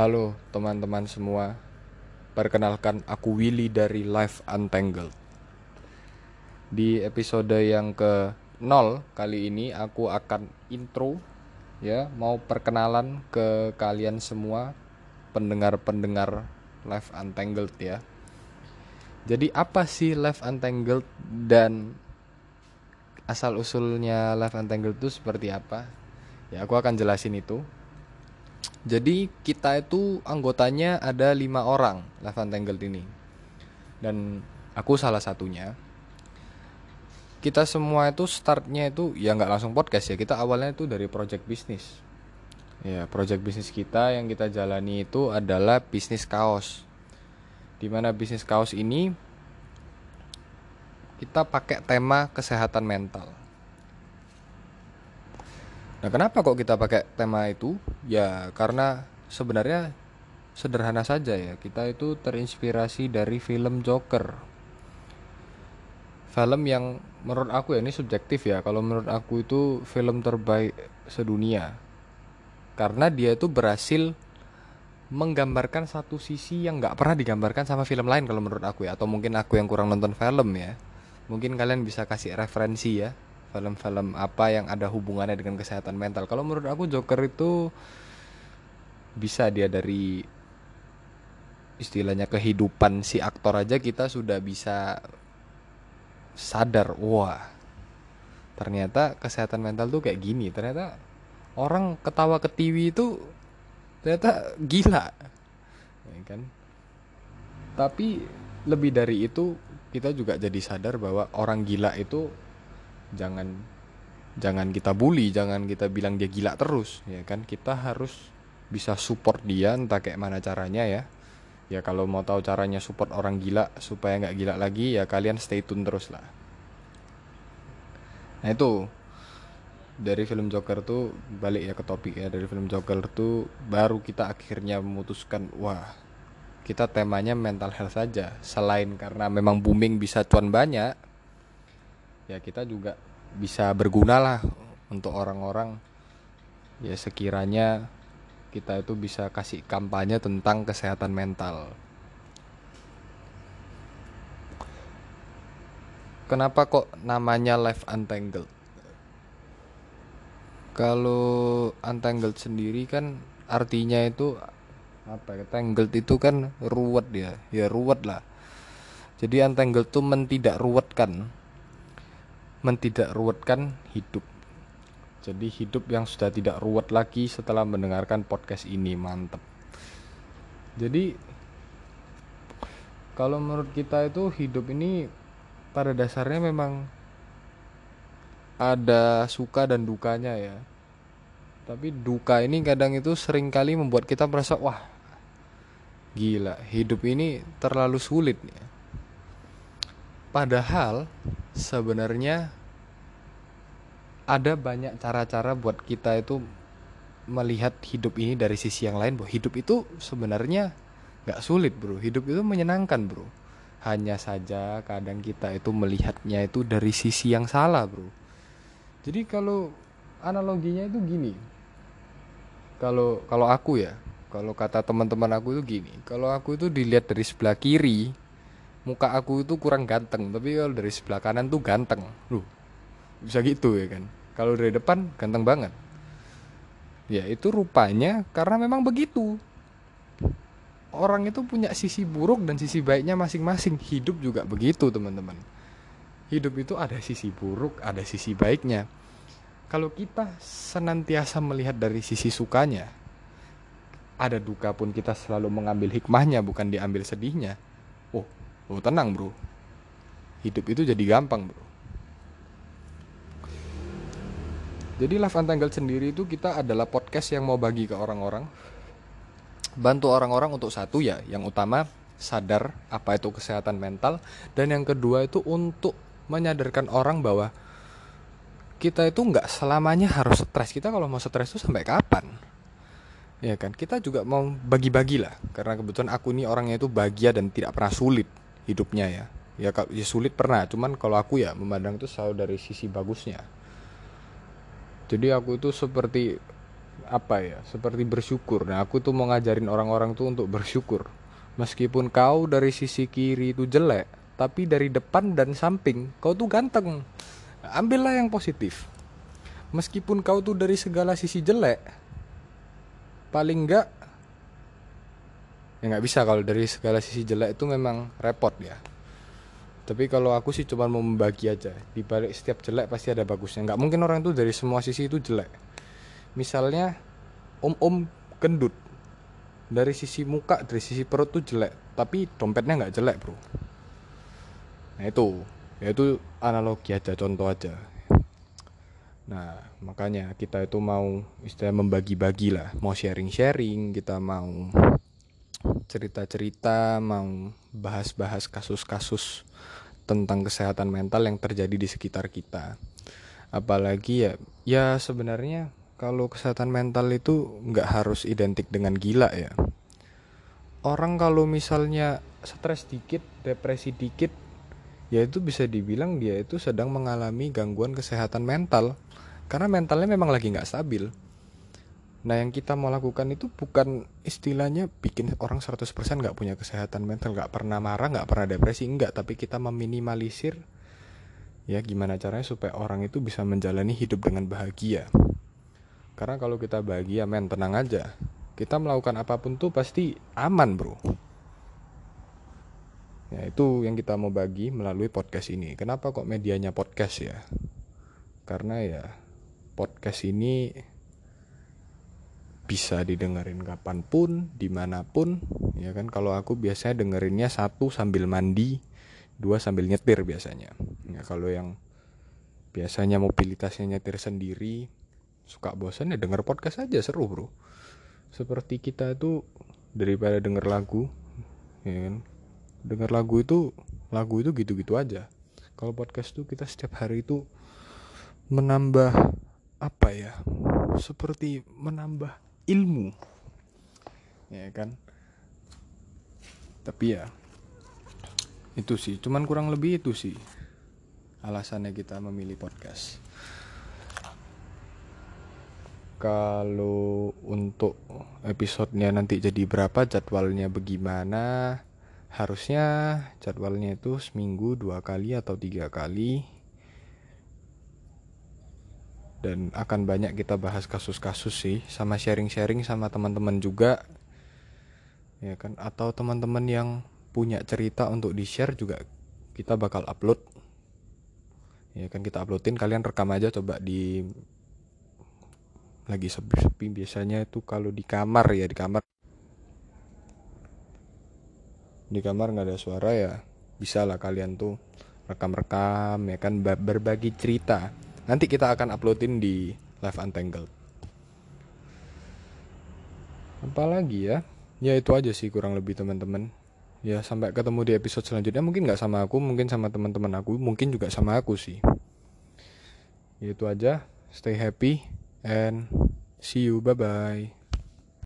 Halo teman-teman semua. Perkenalkan aku Willy dari Life Untangled. Di episode yang ke 0 kali ini aku akan intro ya Mau perkenalan ke kalian semua Pendengar-pendengar Life Untangled ya. Jadi apa sih Life Untangled dan asal usulnya Life Untangled itu seperti apa? Ya aku akan jelasin itu jadi kita itu anggotanya ada lima orang Left Untangled ini. Dan aku salah satunya. Kita semua itu startnya itu ya nggak langsung podcast ya Kita awalnya itu dari project bisnis. Ya project bisnis kita yang kita jalani itu adalah bisnis kaos. Di mana bisnis kaos ini Kita pakai tema kesehatan mental Nah, kenapa kok kita pakai tema itu? Ya, karena sebenarnya sederhana saja ya. Kita itu terinspirasi dari film Joker. Film yang menurut aku ya ini subjektif ya. Kalau menurut aku itu film terbaik sedunia. Karena dia itu berhasil menggambarkan satu sisi yang nggak pernah digambarkan sama film lain kalau menurut aku ya. Atau mungkin aku yang kurang nonton film ya. Mungkin kalian bisa kasih referensi ya film-film apa yang ada hubungannya dengan kesehatan mental. Kalau menurut aku Joker itu bisa dia dari istilahnya kehidupan si aktor aja kita sudah bisa sadar wah ternyata kesehatan mental tuh kayak gini. Ternyata orang ketawa ke TV itu ternyata gila. Ya kan? Tapi lebih dari itu kita juga jadi sadar bahwa orang gila itu jangan jangan kita bully jangan kita bilang dia gila terus ya kan? Kita harus bisa support dia entah kayak mana caranya ya. Ya kalau mau tahu caranya support orang gila supaya nggak gila lagi ya kalian stay tune terus lah. Nah itu. Dari film Joker tuh balik ya ke topik ya. Dari film Joker tuh baru kita akhirnya memutuskan wah kita temanya mental health saja. Selain karena memang booming bisa cuan banyak ya kita juga bisa berguna lah untuk orang-orang ya sekiranya kita itu bisa kasih kampanye tentang kesehatan mental. Kenapa kok namanya Life Untangled? Kalau untangled sendiri kan artinya itu apa ya? Tangled itu kan ruwet ya, ya ruwet lah. Jadi untangled tuh mentidak ruwetkan mentidak ruwetkan hidup. Jadi hidup yang sudah tidak ruwet lagi setelah mendengarkan podcast ini mantep. Jadi kalau menurut kita itu hidup ini pada dasarnya memang ada suka dan dukanya ya. Tapi duka ini kadang itu sering kali membuat kita merasa wah gila hidup ini terlalu sulit ya. Padahal sebenarnya ada banyak cara-cara buat kita itu melihat hidup ini dari sisi yang lain, bro. Hidup itu sebenarnya nggak sulit, bro. Hidup itu menyenangkan, bro. Hanya saja kadang kita itu melihatnya itu dari sisi yang salah, bro. Jadi kalau analoginya itu gini, kalau kalau aku ya, kalau kata teman-teman aku itu gini, kalau aku itu dilihat dari sebelah kiri, muka aku itu kurang ganteng tapi kalau dari sebelah kanan tuh ganteng. Loh bisa gitu ya kan? Kalau dari depan ganteng banget. Ya itu rupanya karena memang begitu. Orang itu punya sisi buruk dan sisi baiknya masing-masing. Hidup juga begitu teman-teman. Hidup itu ada sisi buruk ada sisi baiknya. Kalau kita senantiasa melihat dari sisi sukanya ada duka pun kita selalu mengambil hikmahnya bukan diambil sedihnya oh tenang bro. Hidup itu jadi gampang bro. Jadi Life Untangled sendiri itu kita adalah podcast yang mau bagi ke orang-orang. Bantu orang-orang untuk satu ya. Yang utama sadar apa itu kesehatan mental. Dan yang kedua itu untuk menyadarkan orang bahwa kita itu nggak selamanya harus stres. Kita kalau mau stres itu sampai kapan? Ya kan? Kita juga mau bagi-bagi lah. Karena kebetulan aku ini orangnya itu bahagia dan tidak pernah sulit hidupnya ya. Ya ya sulit pernah cuman kalau aku ya memandang itu selalu dari sisi bagusnya. Jadi aku itu seperti apa ya seperti bersyukur. Nah aku tuh mau ngajarin orang-orang tuh untuk bersyukur. Meskipun kau dari sisi kiri itu jelek tapi dari depan dan samping kau tuh ganteng. Ambillah yang positif. Meskipun kau tuh dari segala sisi jelek paling enggak ya nggak bisa. Kalau dari segala sisi jelek itu memang repot ya. Tapi kalau aku sih cuma mau membagi aja. Di balik setiap jelek pasti ada bagusnya. Nggak mungkin orang itu dari semua sisi itu jelek. Misalnya om-om gendut. Dari sisi muka dari sisi perut tuh jelek. Tapi dompetnya nggak jelek bro. Nah itu. Ya itu analogi aja contoh aja. Nah makanya kita itu mau istilah membagi-bagi lah. Mau sharing-sharing kita mau cerita-cerita mau bahas-bahas kasus-kasus tentang kesehatan mental yang terjadi di sekitar kita. Apalagi ya ya sebenarnya kalau kesehatan mental itu nggak harus identik dengan gila ya. Orang kalau misalnya stres dikit depresi dikit ya itu bisa dibilang dia itu sedang mengalami gangguan kesehatan mental. Karena mentalnya memang lagi nggak stabil nah yang kita mau lakukan itu bukan istilahnya bikin orang 100% nggak punya kesehatan mental nggak pernah marah nggak pernah depresi enggak tapi kita meminimalisir ya gimana caranya supaya orang itu bisa menjalani hidup dengan bahagia karena kalau kita bahagia men tenang aja. Kita melakukan apa pun tuh pasti aman, Bro. Ya, itu yang kita mau bagi melalui podcast ini. Kenapa kok medianya podcast ya? Karena ya podcast ini bisa didengerin kapan pun, di mana pun, ya kan? Kalau aku biasanya dengerinnya satu sambil mandi, dua sambil nyetir biasanya. Ya kalau yang biasanya mobilitasnya nyetir sendiri, suka bosan ya denger podcast aja seru bro seperti kita itu daripada denger lagu ya kan denger lagu itu lagu itu gitu-gitu aja kalau podcast tuh kita setiap hari itu menambah apa ya seperti menambah ilmu. Ya kan? Tapi ya itu sih. Cuman kurang lebih itu sih alasannya kita memilih podcast. Kalau untuk episodenya nanti jadi berapa jadwalnya bagaimana? Harusnya jadwalnya itu seminggu dua kali atau tiga kali dan akan banyak kita bahas kasus-kasus sih sama sharing-sharing sama teman-teman juga. Ya kan? Atau teman-teman yang punya cerita untuk di share juga kita bakal upload. Ya kan? Kita uploadin kalian rekam aja coba di lagi sepi-sepi. Biasanya itu kalau di kamar ya di kamar. Di kamar nggak ada suara ya bisa lah kalian tuh rekam-rekam ya kan? Berbagi cerita nanti kita akan uploadin di live untangled. Apalagi ya? Ya itu aja sih kurang lebih teman-teman. Ya sampai ketemu di episode selanjutnya. Mungkin nggak sama aku mungkin sama teman-teman aku mungkin juga sama aku sih. Ya itu aja. Stay happy and see you. Bye bye